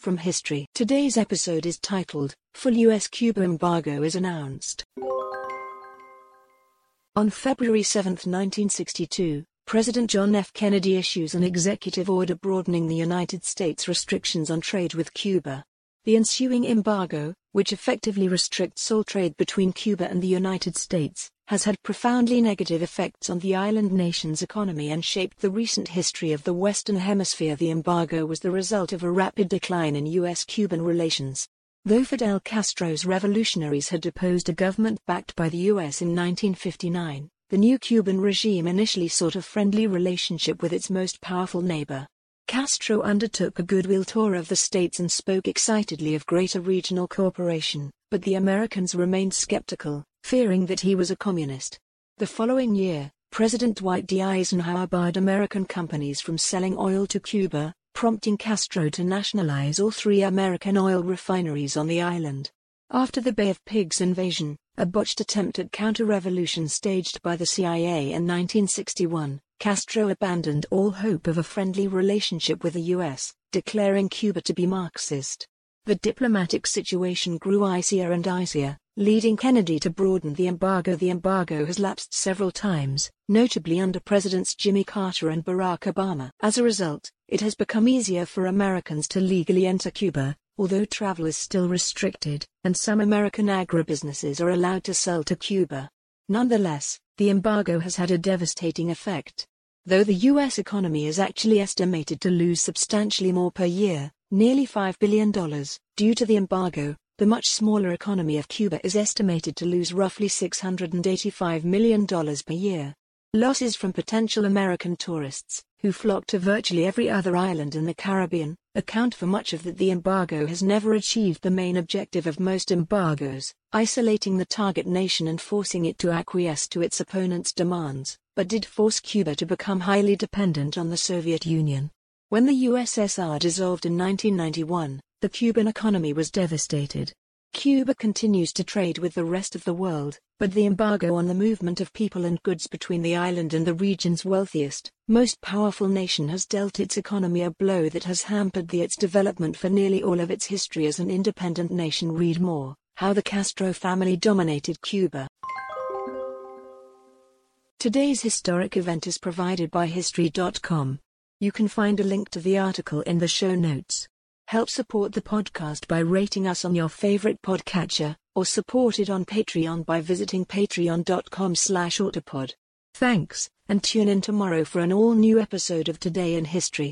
from history. Today's episode is titled, Full US Cuba Embargo is Announced. On February 7, 1962, President John F. Kennedy issues an executive order broadening the United States restrictions on trade with Cuba. The ensuing embargo, which effectively restricts all trade between Cuba and the United States, has had profoundly negative effects on the island nation's economy and shaped the recent history of the Western Hemisphere. The embargo was the result of a rapid decline in U.S. Cuban relations. Though Fidel Castro's revolutionaries had deposed a government backed by the U.S. in 1959, the new Cuban regime initially sought a friendly relationship with its most powerful neighbor. Castro undertook a goodwill tour of the states and spoke excitedly of greater regional cooperation, but the Americans remained skeptical, fearing that he was a communist. The following year, President Dwight D. Eisenhower barred American companies from selling oil to Cuba, prompting Castro to nationalize all three American oil refineries on the island. After the Bay of Pigs invasion, a botched attempt at counter-revolution staged by the CIA in 1961, Castro abandoned all hope of a friendly relationship with the U.S., declaring Cuba to be Marxist. The diplomatic situation grew icier and icier, leading Kennedy to broaden the embargo. The embargo has lapsed several times, notably under Presidents Jimmy Carter and Barack Obama. As a result, it has become easier for Americans to legally enter Cuba, although travel is still restricted, and some American agribusinesses are allowed to sell to Cuba. Nonetheless, the embargo has had a devastating effect. Though the U.S. economy is actually estimated to lose substantially more per year, nearly $5 billion, due to the embargo, the much smaller economy of Cuba is estimated to lose roughly $685 million per year. Losses from potential American tourists, who flock to virtually every other island in the Caribbean, account for much of that. The embargo has never achieved the main objective of most embargoes, isolating the target nation and forcing it to acquiesce to its opponent's demands, but did force Cuba to become highly dependent on the Soviet Union. When the USSR dissolved in 1991, the Cuban economy was devastated. Cuba continues to trade with the rest of the world, but the embargo on the movement of people and goods between the island and the region's wealthiest, most powerful nation has dealt its economy a blow that has hampered the its development for nearly all of its history as an independent nation. Read more, How the Castro Family Dominated Cuba. Today's historic event is provided by History.com. You can find a link to the article in the show notes. Help support the podcast by rating us on your favorite podcatcher, or support it on Patreon by visiting patreon.com slash autopod. Thanks, and tune in tomorrow for an all-new episode of Today in History.